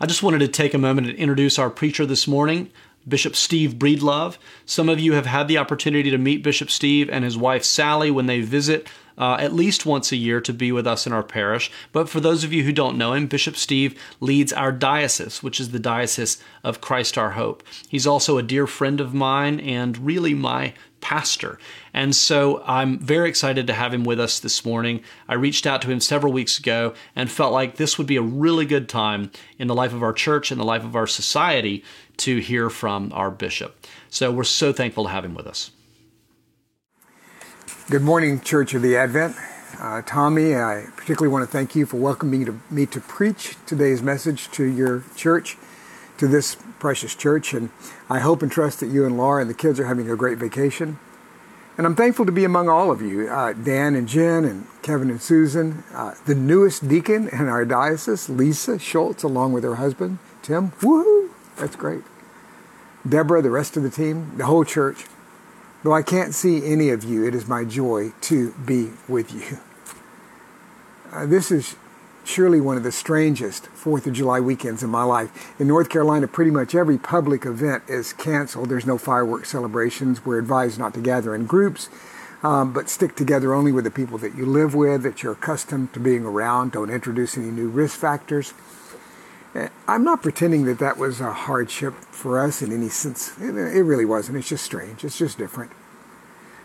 I just wanted to take a moment and introduce our preacher this morning, Bishop Steve Breedlove. Some of you have had the opportunity to meet Bishop Steve and his wife Sally when they visit uh, at least once a year to be with us in our parish. But for those of you who don't know him, Bishop Steve leads our diocese, which is the Diocese of Christ Our Hope. He's also a dear friend of mine and really my pastor. And so I'm very excited to have him with us this morning. I reached out to him several weeks ago and felt like this would be a really good time in the life of our church and the life of our society to hear from our bishop. So we're so thankful to have him with us. Good morning, Church of the Advent. Uh, Tommy, I particularly want to thank you for welcoming me to, me to preach today's message to your church, to this precious church. And I hope and trust that you and Laura and the kids are having a great vacation. And I'm thankful to be among all of you, uh, Dan and Jen and Kevin and Susan, uh, the newest deacon in our diocese, Lisa Schultz, along with her husband, Tim. Woohoo! That's great. Deborah, the rest of the team, the whole church. Though I can't see any of you, it is my joy to be with you. Uh, this is surely one of the strangest Fourth of July weekends in my life. In North Carolina, pretty much every public event is canceled. There's no fireworks celebrations. We're advised not to gather in groups, um, but stick together only with the people that you live with, that you're accustomed to being around. Don't introduce any new risk factors. Uh, I'm not pretending that that was a hardship for us in any sense. It, really wasn't. It's just strange. It's just different.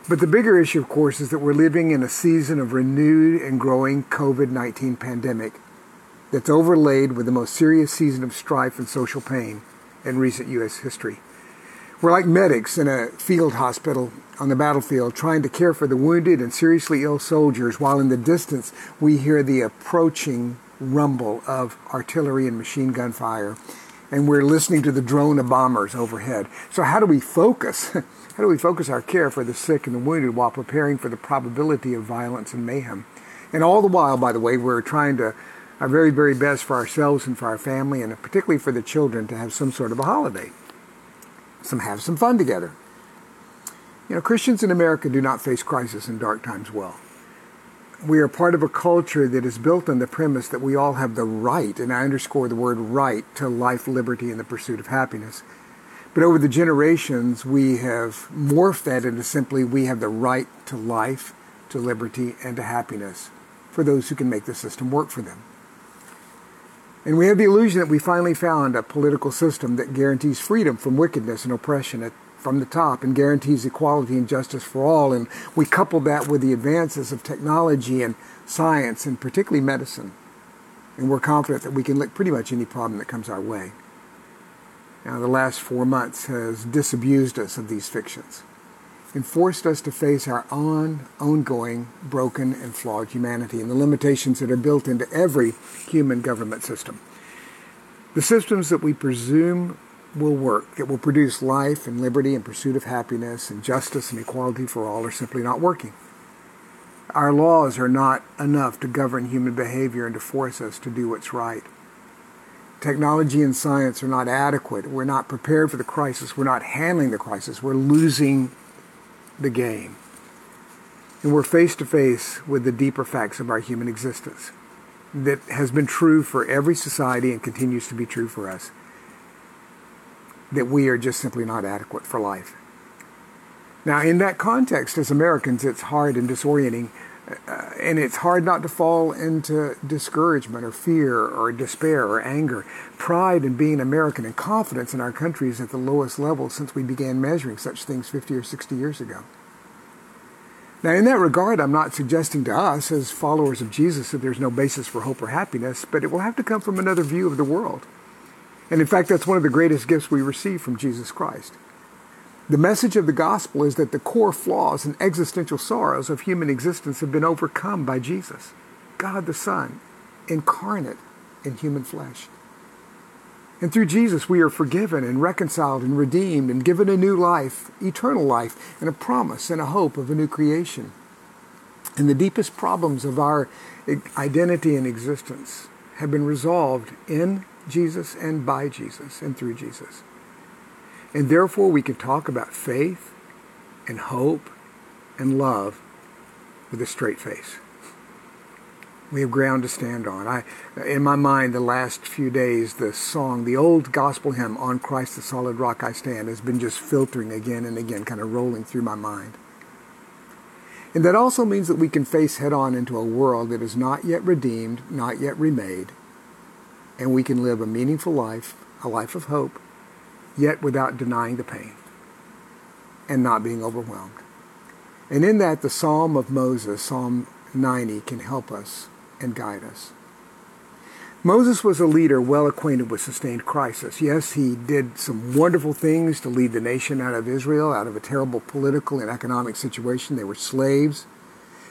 But the bigger issue, of course, is that we're living in a season of renewed and growing COVID 19 pandemic that's overlaid with the most serious season of strife and social pain in recent U.S. history. We're like medics in a field hospital on the battlefield trying to care for the wounded and seriously ill soldiers while in the distance we hear the approaching rumble of artillery and machine gun fire. And we're listening to the drone of bombers overhead. So, how do we focus? How do we focus our care for the sick and the wounded while preparing for the probability of violence and mayhem? And all the while, by the way, we're trying to our very, very best for ourselves and for our family, and particularly for the children to have some sort of a holiday, some have some fun together. You know, Christians in America do not face crisis and dark times well we are part of a culture that is built on the premise that we all have the right, and I underscore the word right, to life, liberty, and the pursuit of happiness. But over the generations, we have morphed that into simply we have the right to life, to liberty, and to happiness for those who can make the system work for them. And we have the illusion that we finally found a political system that guarantees freedom from wickedness and oppression at from the top and guarantees equality and justice for all. And we couple that with the advances of technology and science and particularly medicine. And we're confident that we can lick pretty much any problem that comes our way. Now, the last four months has disabused us of these fictions and forced us to face our own ongoing broken and flawed humanity and the limitations that are built into every human government system. The systems that we presume will work. It will produce life and liberty and pursuit of happiness and justice and equality for all are simply not working. Our laws are not enough to govern human behavior and to force us to do what's right. Technology and science are not adequate. We're not prepared for the crisis. We're not handling the crisis. We're losing the game. And we're face to face with the deeper facts of our human existence that has been true for every society and continues to be true for us that we are just simply not adequate for life. Now, in that context, as Americans, it's hard and disorienting, uh, and it's hard not to fall into discouragement or fear or despair or anger. Pride in being American and confidence in our country is at the lowest level since we began measuring such things 50 or 60 years ago. Now, in that regard, I'm not suggesting to us as followers of Jesus that there's no basis for hope or happiness, but it will have to come from another view of the world. And in fact, that's one of the greatest gifts we receive from Jesus Christ. The message of the gospel is that the core flaws and existential sorrows of human existence have been overcome by Jesus, God the Son, incarnate in human flesh. And through Jesus, we are forgiven and reconciled and redeemed and given a new life, eternal life, and a promise and a hope of a new creation. And the deepest problems of our identity and existence have been resolved in Jesus and by Jesus and through Jesus. And therefore, we can talk about faith and hope and love with a straight face. We have ground to stand on. I, in my mind, the last few days, the song, the old gospel hymn, On Christ the Solid Rock I Stand, has been just filtering again and again, kind of rolling through my mind. And that also means that we can face head on into a world that is not yet redeemed, not yet remade, and we can live a meaningful life, a life of hope, yet without denying the pain and not being overwhelmed. And in that, the Psalm of Moses, Psalm 90, can help us and guide us. Moses was a leader well acquainted with sustained crisis. Yes, he did some wonderful things to lead the nation out of Israel, out of a terrible political and economic situation. They were slaves.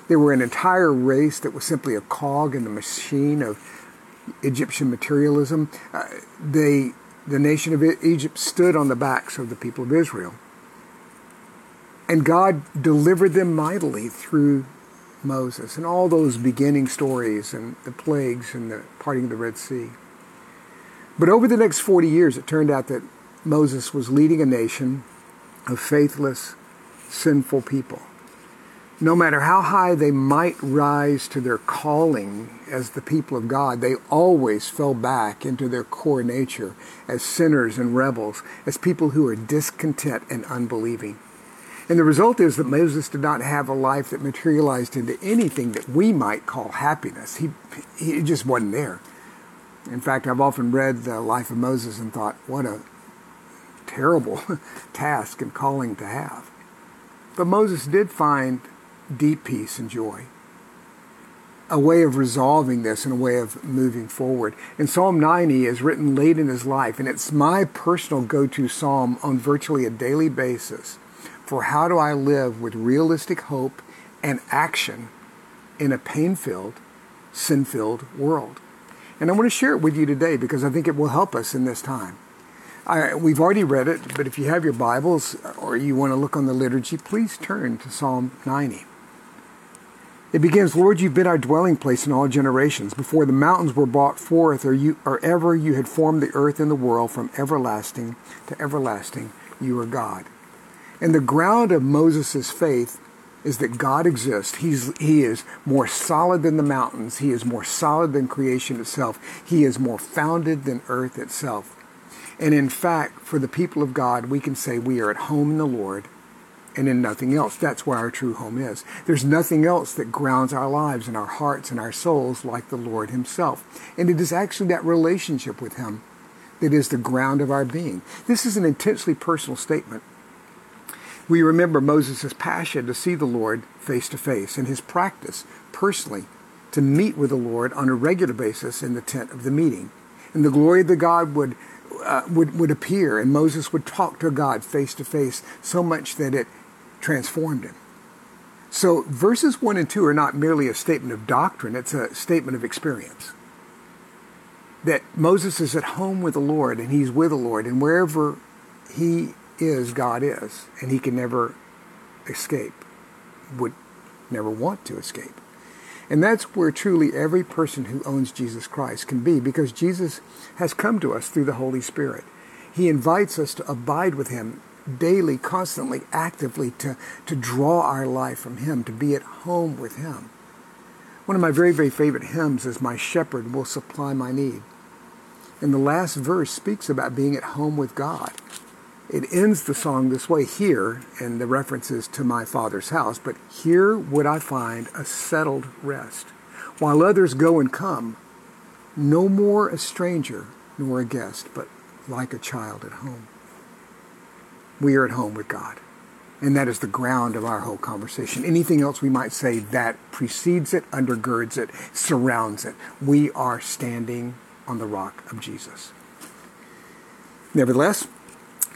They were an entire race that was simply a cog in the machine of Egyptian materialism. Uh, they, the nation of Egypt stood on the backs of the people of Israel. And God delivered them mightily through Moses and all those beginning stories and the plagues and the parting of the Red Sea. But over the next 40 years, it turned out that Moses was leading a nation of faithless, sinful people. No matter how high they might rise to their calling as the people of God, they always fell back into their core nature as sinners and rebels, as people who are discontent and unbelieving. And the result is that Moses did not have a life that materialized into anything that we might call happiness. He, he just wasn't there. In fact, I've often read the life of Moses and thought, what a terrible task and calling to have. But Moses did find deep peace and joy, a way of resolving this and a way of moving forward. And Psalm 90 is written late in his life, and it's my personal go to psalm on virtually a daily basis for how do I live with realistic hope and action in a pain filled, sin filled world. And I want to share it with you today because I think it will help us in this time. I, we've already read it, but if you have your Bibles or you want to look on the liturgy, please turn to Psalm 90. It begins, Lord, you've been our dwelling place in all generations. Before the mountains were brought forth, or, you, or ever you had formed the earth and the world, from everlasting to everlasting, you are God. And the ground of Moses' faith is that God exists. He's, he is more solid than the mountains. He is more solid than creation itself. He is more founded than earth itself. And in fact, for the people of God, we can say we are at home in the Lord and in nothing else. That's where our true home is. There's nothing else that grounds our lives and our hearts and our souls like the Lord Himself. And it is actually that relationship with Him that is the ground of our being. This is an intensely personal statement. We remember Moses' passion to see the Lord face to face and his practice personally to meet with the Lord on a regular basis in the tent of the meeting. And the glory of the God would, uh, would, would appear, and Moses would talk to God face to face so much that it transformed him. So verses 1 and 2 are not merely a statement of doctrine, it's a statement of experience. That Moses is at home with the Lord and he's with the Lord, and wherever he is, God is, and he can never escape, would never want to escape. And that's where truly every person who owns Jesus Christ can be because Jesus has come to us through the Holy Spirit. He invites us to abide with him daily, constantly, actively, to, to draw our life from him, to be at home with him. One of my very, very favorite hymns is My Shepherd Will Supply My Need. And the last verse speaks about being at home with God. It ends the song this way here, and the reference is to my father's house, but here would I find a settled rest. While others go and come, no more a stranger nor a guest, but like a child at home. We are at home with God. And that is the ground of our whole conversation. Anything else we might say that precedes it, undergirds it, surrounds it. We are standing on the rock of Jesus. Nevertheless,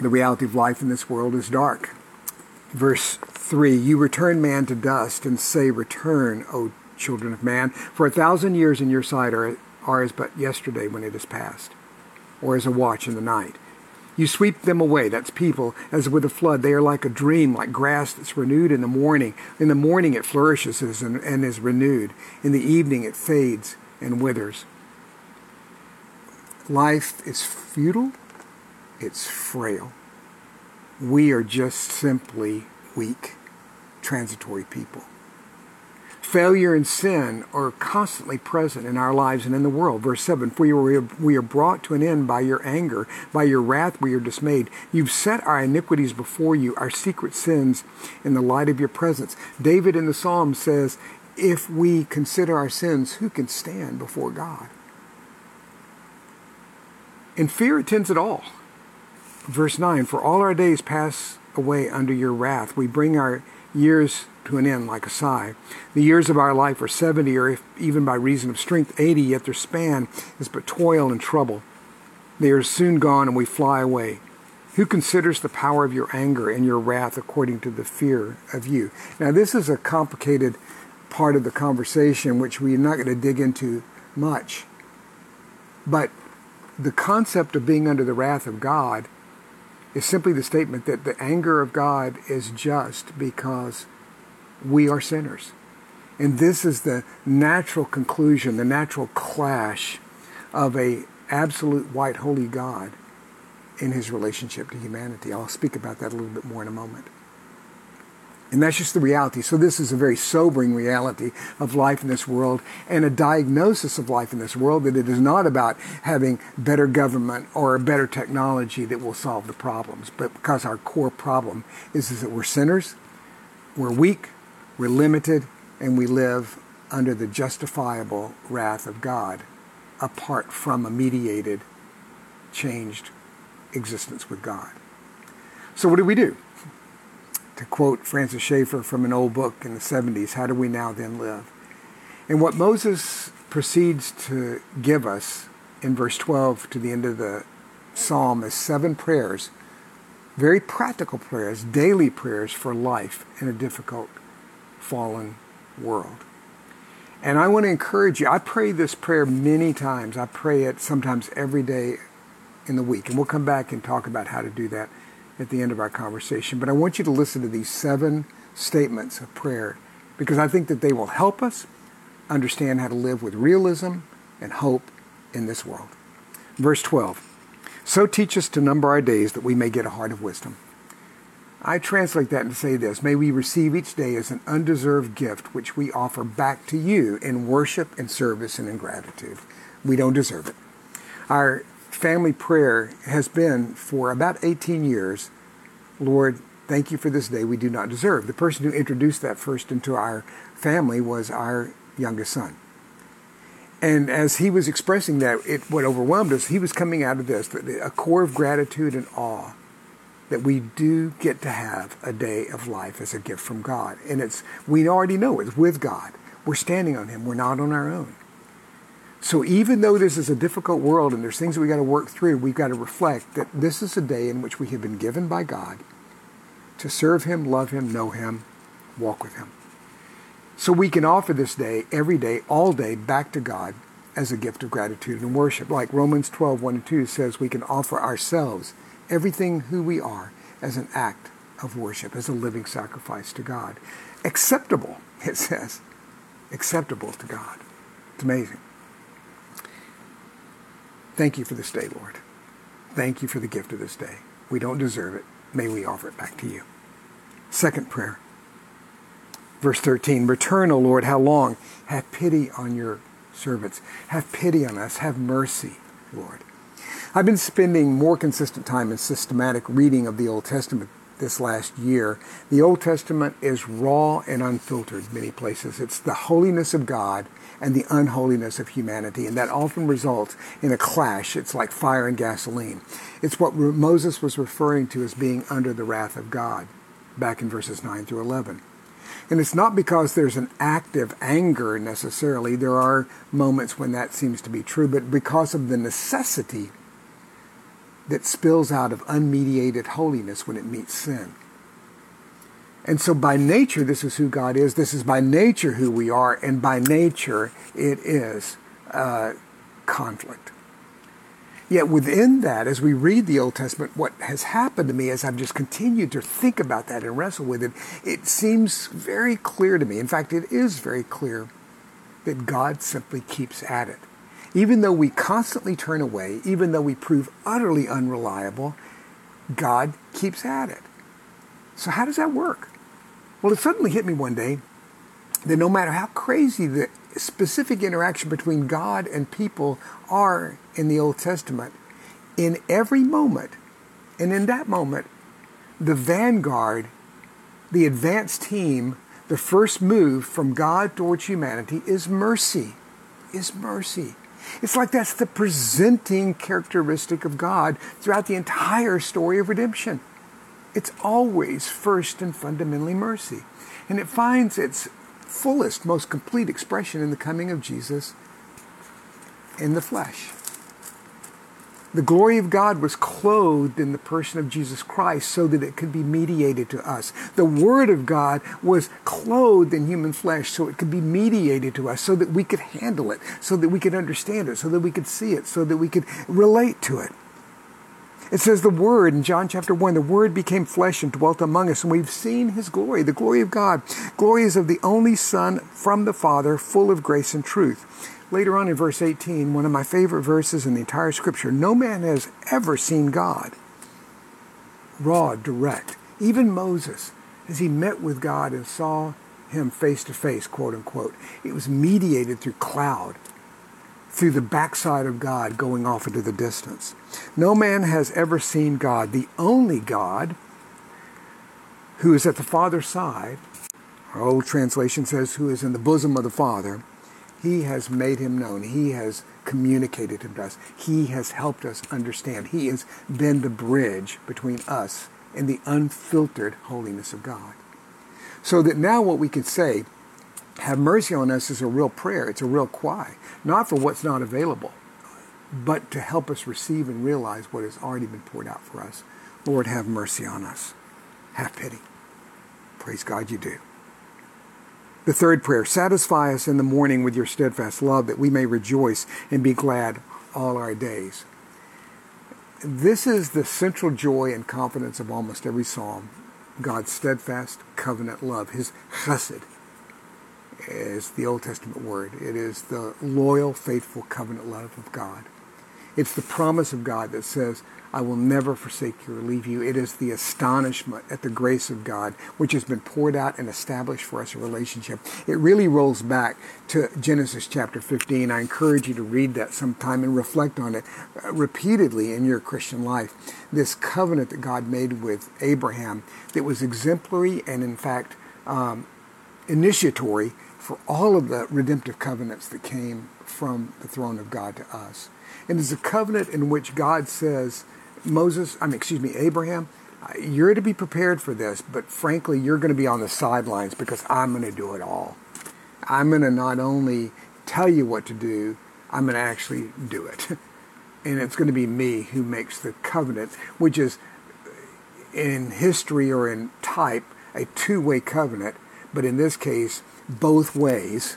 the reality of life in this world is dark. Verse 3 You return man to dust and say, Return, O children of man, for a thousand years in your sight are, are as but yesterday when it is past, or as a watch in the night. You sweep them away, that's people, as with a flood. They are like a dream, like grass that's renewed in the morning. In the morning it flourishes and, and is renewed. In the evening it fades and withers. Life is futile it's frail. We are just simply weak, transitory people. Failure and sin are constantly present in our lives and in the world. Verse 7 For we are brought to an end by your anger, by your wrath we are dismayed. You've set our iniquities before you, our secret sins in the light of your presence. David in the Psalm says, If we consider our sins, who can stand before God? And fear attends it all. Verse 9 For all our days pass away under your wrath. We bring our years to an end like a sigh. The years of our life are 70, or if even by reason of strength, 80, yet their span is but toil and trouble. They are soon gone, and we fly away. Who considers the power of your anger and your wrath according to the fear of you? Now, this is a complicated part of the conversation, which we're not going to dig into much. But the concept of being under the wrath of God is simply the statement that the anger of God is just because we are sinners. And this is the natural conclusion, the natural clash of a absolute white holy God in his relationship to humanity. I'll speak about that a little bit more in a moment. And that's just the reality. So this is a very sobering reality of life in this world and a diagnosis of life in this world that it is not about having better government or a better technology that will solve the problems, but because our core problem is, is that we're sinners, we're weak, we're limited, and we live under the justifiable wrath of God apart from a mediated, changed existence with God. So what do we do? To quote Francis Schaeffer from an old book in the 70s, how do we now then live? And what Moses proceeds to give us in verse 12 to the end of the psalm is seven prayers, very practical prayers, daily prayers for life in a difficult fallen world. And I want to encourage you. I pray this prayer many times. I pray it sometimes every day in the week. And we'll come back and talk about how to do that at the end of our conversation. But I want you to listen to these seven statements of prayer because I think that they will help us understand how to live with realism and hope in this world. Verse 12 So teach us to number our days that we may get a heart of wisdom. I translate that and say this May we receive each day as an undeserved gift which we offer back to you in worship and service and in gratitude. We don't deserve it. Our family prayer has been for about 18 years Lord, thank you for this day we do not deserve. The person who introduced that first into our family was our youngest son. And as he was expressing that, it what overwhelmed us, he was coming out of this, a core of gratitude and awe that we do get to have a day of life as a gift from God. And it's we already know it's with God. We're standing on him. We're not on our own. So even though this is a difficult world and there's things that we got to work through, we've got to reflect that this is a day in which we have been given by God to serve him, love him, know him, walk with him. So we can offer this day, every day, all day, back to God as a gift of gratitude and worship. Like Romans 12, 1 and 2 says, we can offer ourselves everything who we are as an act of worship, as a living sacrifice to God. Acceptable, it says. Acceptable to God. It's amazing. Thank you for this day, Lord. Thank you for the gift of this day. We don't deserve it. May we offer it back to you. Second prayer. Verse 13 Return, O Lord, how long? Have pity on your servants. Have pity on us. Have mercy, Lord. I've been spending more consistent time in systematic reading of the Old Testament this last year. The Old Testament is raw and unfiltered many places. It's the holiness of God and the unholiness of humanity, and that often results in a clash. It's like fire and gasoline. It's what Moses was referring to as being under the wrath of God back in verses 9 through 11. And it's not because there's an active anger necessarily. There are moments when that seems to be true, but because of the necessity that spills out of unmediated holiness when it meets sin. And so by nature, this is who God is. This is by nature who we are. And by nature, it is uh, conflict. Yet within that, as we read the Old Testament, what has happened to me as I've just continued to think about that and wrestle with it, it seems very clear to me. In fact, it is very clear that God simply keeps at it. Even though we constantly turn away, even though we prove utterly unreliable, God keeps at it. So, how does that work? Well, it suddenly hit me one day that no matter how crazy the specific interaction between God and people are in the Old Testament, in every moment, and in that moment, the vanguard, the advance team, the first move from God towards humanity is mercy. Is mercy. It's like that's the presenting characteristic of God throughout the entire story of redemption. It's always first and fundamentally mercy. And it finds its fullest, most complete expression in the coming of Jesus in the flesh. The glory of God was clothed in the person of Jesus Christ so that it could be mediated to us. The Word of God was clothed in human flesh so it could be mediated to us, so that we could handle it, so that we could understand it, so that we could see it, so that we could relate to it. It says the Word in John chapter 1 the Word became flesh and dwelt among us, and we've seen His glory, the glory of God. Glory is of the only Son from the Father, full of grace and truth. Later on in verse 18, one of my favorite verses in the entire scripture no man has ever seen God. Raw, direct. Even Moses, as he met with God and saw him face to face, quote unquote, it was mediated through cloud, through the backside of God going off into the distance. No man has ever seen God, the only God who is at the Father's side. Our old translation says, who is in the bosom of the Father he has made him known. He has communicated to us. He has helped us understand. He has been the bridge between us and the unfiltered holiness of God. So that now what we can say, have mercy on us, is a real prayer. It's a real cry. Not for what's not available, but to help us receive and realize what has already been poured out for us. Lord, have mercy on us. Have pity. Praise God, you do. The third prayer, satisfy us in the morning with your steadfast love that we may rejoice and be glad all our days. This is the central joy and confidence of almost every psalm. God's steadfast covenant love, his chesed, is the Old Testament word. It is the loyal, faithful covenant love of God. It's the promise of God that says, I will never forsake you or leave you. It is the astonishment at the grace of God, which has been poured out and established for us a relationship. It really rolls back to Genesis chapter 15. I encourage you to read that sometime and reflect on it uh, repeatedly in your Christian life. This covenant that God made with Abraham that was exemplary and, in fact, um, initiatory for all of the redemptive covenants that came from the throne of God to us. And it's a covenant in which God says, Moses, I mean, excuse me, Abraham, you're to be prepared for this, but frankly, you're going to be on the sidelines because I'm going to do it all. I'm going to not only tell you what to do, I'm going to actually do it. and it's going to be me who makes the covenant, which is in history or in type a two way covenant, but in this case, both ways,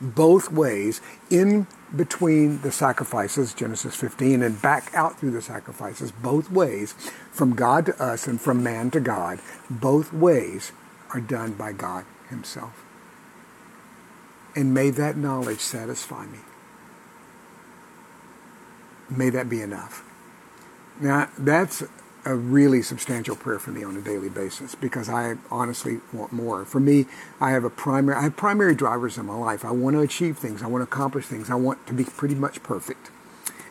both ways in between the sacrifices, Genesis 15, and back out through the sacrifices, both ways, from God to us and from man to God, both ways are done by God Himself. And may that knowledge satisfy me. May that be enough. Now, that's a really substantial prayer for me on a daily basis because I honestly want more. For me, I have a primary I have primary drivers in my life. I want to achieve things. I want to accomplish things. I want to be pretty much perfect.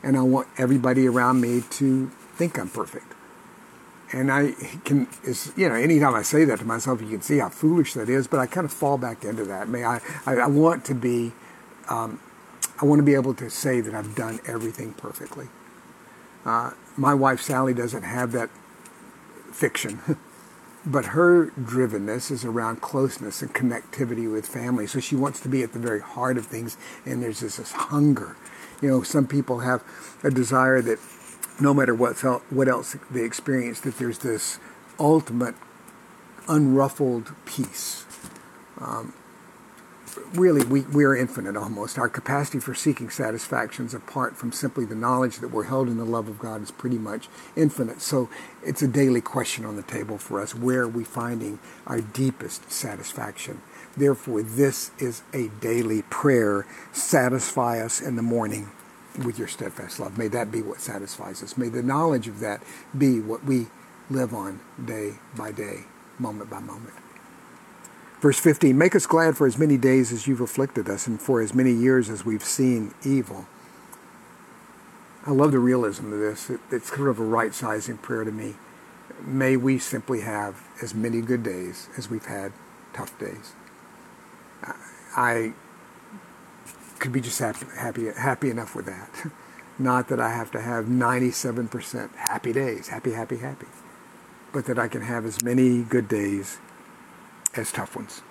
And I want everybody around me to think I'm perfect. And I can is you know, anytime I say that to myself you can see how foolish that is, but I kind of fall back into that. May I I, I want to be um, I want to be able to say that I've done everything perfectly. Uh, my wife Sally doesn't have that fiction, but her drivenness is around closeness and connectivity with family. So she wants to be at the very heart of things, and there's this, this hunger. You know, some people have a desire that no matter what, what else they experience, that there's this ultimate unruffled peace. Um, really, we, we are infinite almost. Our capacity for seeking satisfactions apart from simply the knowledge that we're held in the love of God is pretty much infinite. So it's a daily question on the table for us. Where are we finding our deepest satisfaction? Therefore, this is a daily prayer. Satisfy us in the morning with your steadfast love. May that be what satisfies us. May the knowledge of that be what we live on day by day, moment by moment. Verse 15 Make us glad for as many days as you've afflicted us, and for as many years as we've seen evil. I love the realism of this. It, it's sort of a right sizing prayer to me. May we simply have as many good days as we've had tough days. I could be just happy, happy, happy enough with that. Not that I have to have 97% happy days, happy, happy, happy, but that I can have as many good days as tough ones.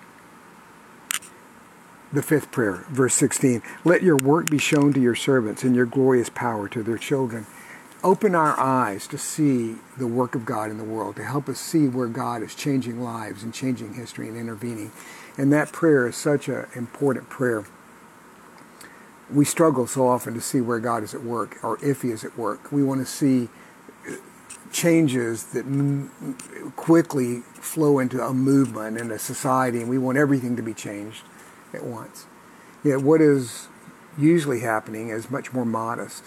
The fifth prayer, verse 16 Let your work be shown to your servants and your glorious power to their children. Open our eyes to see the work of God in the world, to help us see where God is changing lives and changing history and intervening. And that prayer is such an important prayer. We struggle so often to see where God is at work or if He is at work. We want to see changes that m- quickly flow into a movement and a society, and we want everything to be changed at once. Yet what is usually happening is much more modest.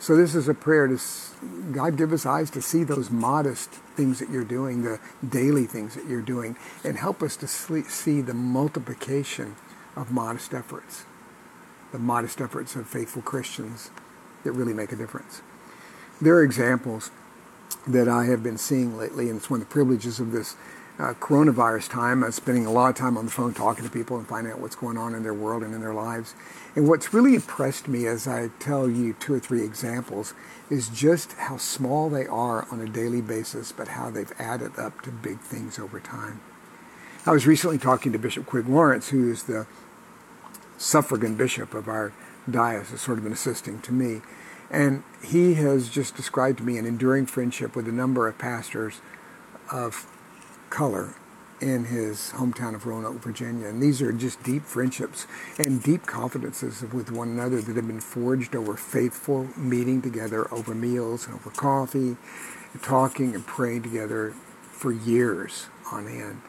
So this is a prayer to God give us eyes to see those modest things that you're doing, the daily things that you're doing, and help us to see the multiplication of modest efforts, the modest efforts of faithful Christians that really make a difference. There are examples that I have been seeing lately, and it's one of the privileges of this uh, coronavirus time. I'm spending a lot of time on the phone talking to people and finding out what's going on in their world and in their lives. And what's really impressed me as I tell you two or three examples is just how small they are on a daily basis, but how they've added up to big things over time. I was recently talking to Bishop Quigg Lawrence, who is the suffragan bishop of our diocese, sort of been assisting to me. And he has just described to me an enduring friendship with a number of pastors of color in his hometown of Roanoke, Virginia. And these are just deep friendships and deep confidences with one another that have been forged over faithful meeting together over meals and over coffee, and talking and praying together for years on end.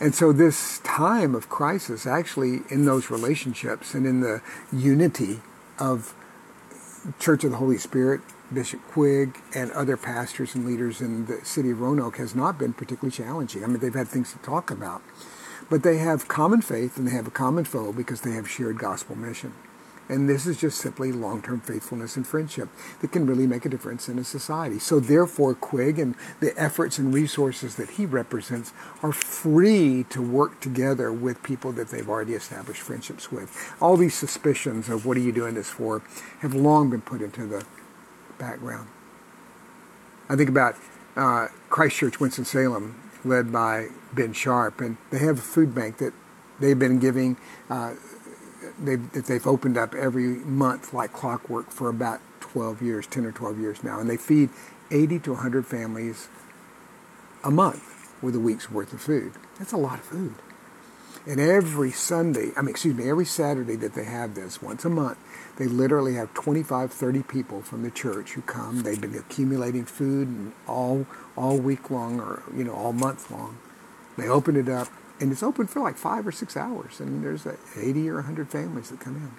And so this time of crisis actually in those relationships and in the unity of Church of the Holy Spirit, Bishop Quigg, and other pastors and leaders in the city of Roanoke has not been particularly challenging. I mean, they've had things to talk about. But they have common faith and they have a common foe because they have shared gospel mission. And this is just simply long-term faithfulness and friendship that can really make a difference in a society. So therefore, Quigg and the efforts and resources that he represents are free to work together with people that they've already established friendships with. All these suspicions of what are you doing this for have long been put into the background. I think about uh, Christ Church Winston-Salem, led by Ben Sharp, and they have a food bank that they've been giving uh, they've, they've opened up every month like clockwork for about 12 years, 10 or 12 years now. And they feed 80 to 100 families a month with a week's worth of food. That's a lot of food. And every Sunday, I mean, excuse me, every Saturday that they have this, once a month, they literally have 25, 30 people from the church who come. They've been accumulating food all, all week long or, you know, all month long. They open it up and it's open for like five or six hours, and there's 80 or 100 families that come in.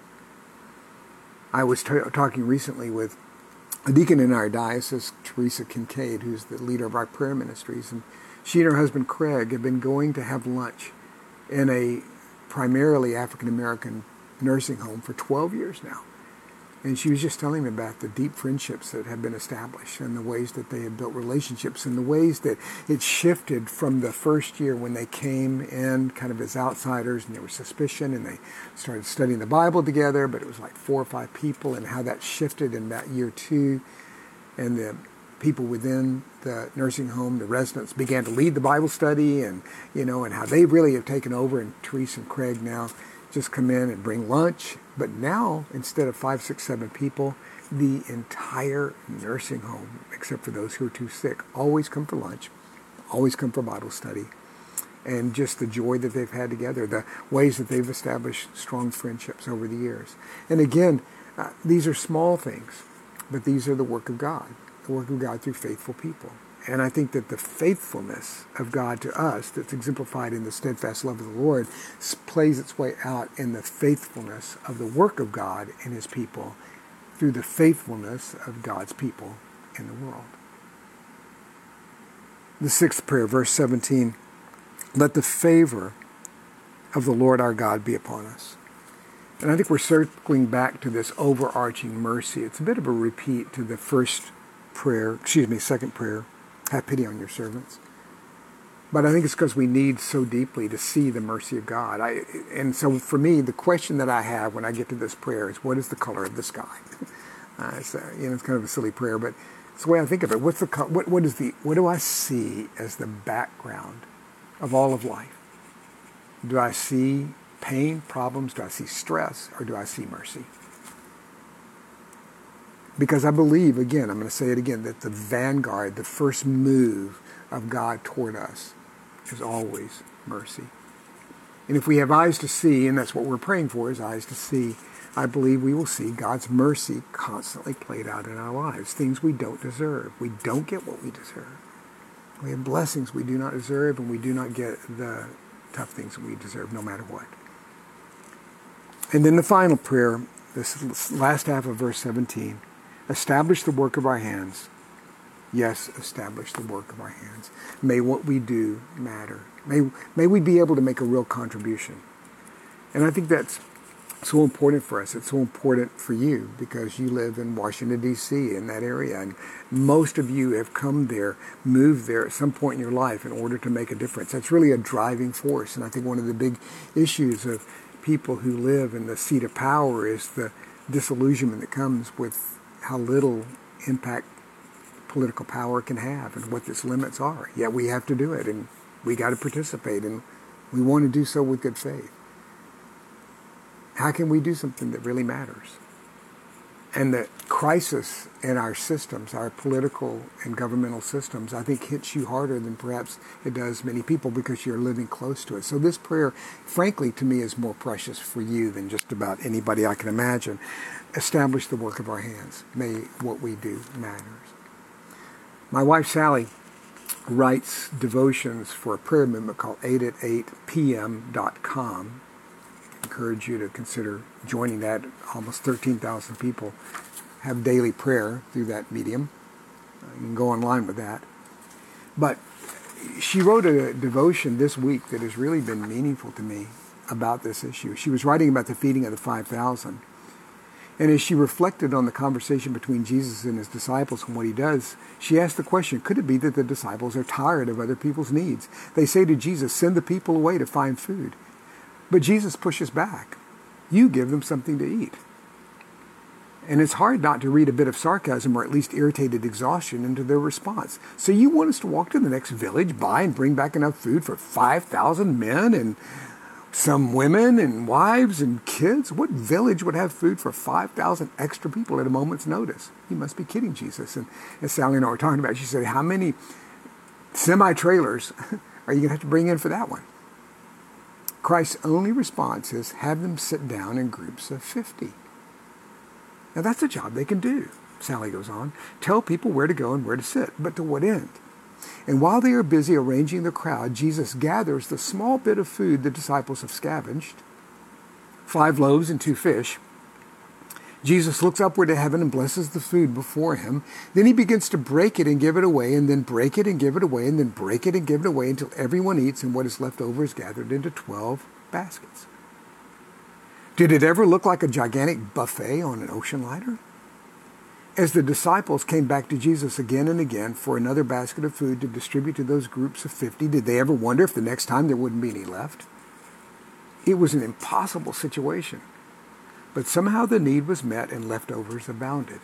I was t- talking recently with a deacon in our diocese, Teresa Kincaid, who's the leader of our prayer ministries, and she and her husband Craig have been going to have lunch in a primarily African American nursing home for 12 years now. And she was just telling me about the deep friendships that had been established and the ways that they had built relationships and the ways that it shifted from the first year when they came in kind of as outsiders and there was suspicion and they started studying the Bible together, but it was like four or five people and how that shifted in that year two. And the people within the nursing home, the residents began to lead the Bible study and, you know, and how they really have taken over and Teresa and Craig now just come in and bring lunch. But now, instead of five, six, seven people, the entire nursing home, except for those who are too sick, always come for lunch, always come for Bible study. And just the joy that they've had together, the ways that they've established strong friendships over the years. And again, uh, these are small things, but these are the work of God, the work of God through faithful people. And I think that the faithfulness of God to us, that's exemplified in the steadfast love of the Lord, plays its way out in the faithfulness of the work of God in his people through the faithfulness of God's people in the world. The sixth prayer, verse 17 Let the favor of the Lord our God be upon us. And I think we're circling back to this overarching mercy. It's a bit of a repeat to the first prayer, excuse me, second prayer. Have pity on your servants. But I think it's because we need so deeply to see the mercy of God. I, and so for me, the question that I have when I get to this prayer is, what is the color of the sky? Uh, it's, uh, you know, it's kind of a silly prayer, but it's the way I think of it. What's the what, what is the what do I see as the background of all of life? Do I see pain, problems? Do I see stress, or do I see mercy? Because I believe, again, I'm going to say it again, that the vanguard, the first move of God toward us is always mercy. And if we have eyes to see, and that's what we're praying for, is eyes to see, I believe we will see God's mercy constantly played out in our lives. Things we don't deserve. We don't get what we deserve. We have blessings we do not deserve, and we do not get the tough things we deserve no matter what. And then the final prayer, this last half of verse 17 establish the work of our hands. Yes, establish the work of our hands. May what we do matter. May, may we be able to make a real contribution. And I think that's so important for us. It's so important for you because you live in Washington, D.C., in that area. And most of you have come there, moved there at some point in your life in order to make a difference. That's really a driving force. And I think one of the big issues of people who live in the seat of power is the disillusionment that comes with how little impact political power can have and what its limits are. Yet we have to do it and we got to participate and we want to do so with good faith. How can we do something that really matters? And the crisis in our systems, our political and governmental systems, I think hits you harder than perhaps it does many people because you're living close to it. So this prayer, frankly, to me is more precious for you than just about anybody I can imagine. Establish the work of our hands. May what we do matters. My wife Sally writes devotions for a prayer movement called 8 at 8 p.m.com encourage you to consider joining that. Almost 13,000 people have daily prayer through that medium. You can go online with that. But she wrote a devotion this week that has really been meaningful to me about this issue. She was writing about the feeding of the 5,000. And as she reflected on the conversation between Jesus and his disciples and what he does, she asked the question could it be that the disciples are tired of other people's needs? They say to Jesus, send the people away to find food. But Jesus pushes back. You give them something to eat. And it's hard not to read a bit of sarcasm or at least irritated exhaustion into their response. So you want us to walk to the next village, buy and bring back enough food for 5,000 men and some women and wives and kids? What village would have food for 5,000 extra people at a moment's notice? You must be kidding, Jesus. And as Sally and I were talking about, she said, how many semi-trailers are you going to have to bring in for that one? Christ's only response is have them sit down in groups of 50. Now that's a job they can do, Sally goes on. Tell people where to go and where to sit, but to what end? And while they are busy arranging the crowd, Jesus gathers the small bit of food the disciples have scavenged, five loaves and two fish, Jesus looks upward to heaven and blesses the food before him. Then he begins to break it and give it away, and then break it and give it away, and then break it and give it away until everyone eats, and what is left over is gathered into 12 baskets. Did it ever look like a gigantic buffet on an ocean liner? As the disciples came back to Jesus again and again for another basket of food to distribute to those groups of 50, did they ever wonder if the next time there wouldn't be any left? It was an impossible situation. But somehow the need was met and leftovers abounded.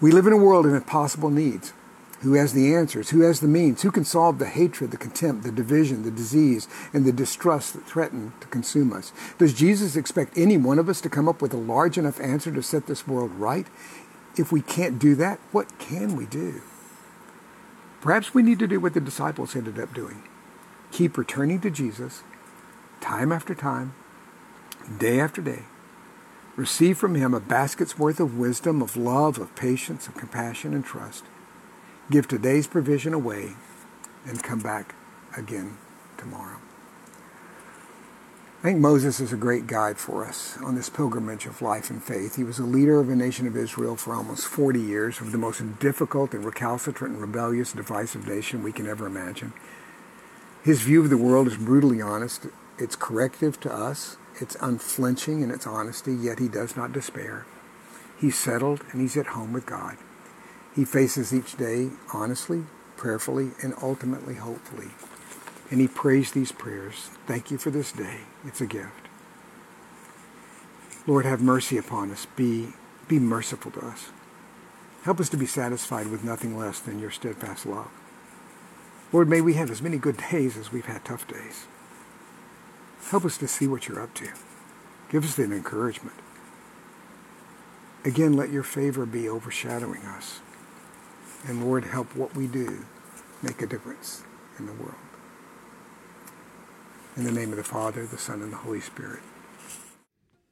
We live in a world of impossible needs. Who has the answers? Who has the means? Who can solve the hatred, the contempt, the division, the disease, and the distrust that threaten to consume us? Does Jesus expect any one of us to come up with a large enough answer to set this world right? If we can't do that, what can we do? Perhaps we need to do what the disciples ended up doing. Keep returning to Jesus time after time day after day. Receive from him a basket's worth of wisdom, of love, of patience, of compassion, and trust. Give today's provision away and come back again tomorrow. I think Moses is a great guide for us on this pilgrimage of life and faith. He was a leader of the nation of Israel for almost 40 years, of the most difficult and recalcitrant and rebellious, divisive nation we can ever imagine. His view of the world is brutally honest. It's corrective to us. It's unflinching in its honesty, yet he does not despair. He's settled and he's at home with God. He faces each day honestly, prayerfully, and ultimately hopefully. And he prays these prayers. Thank you for this day. It's a gift. Lord, have mercy upon us. Be, be merciful to us. Help us to be satisfied with nothing less than your steadfast love. Lord, may we have as many good days as we've had tough days. Help us to see what you're up to. Give us that encouragement. Again, let your favor be overshadowing us. And Lord, help what we do make a difference in the world. In the name of the Father, the Son, and the Holy Spirit.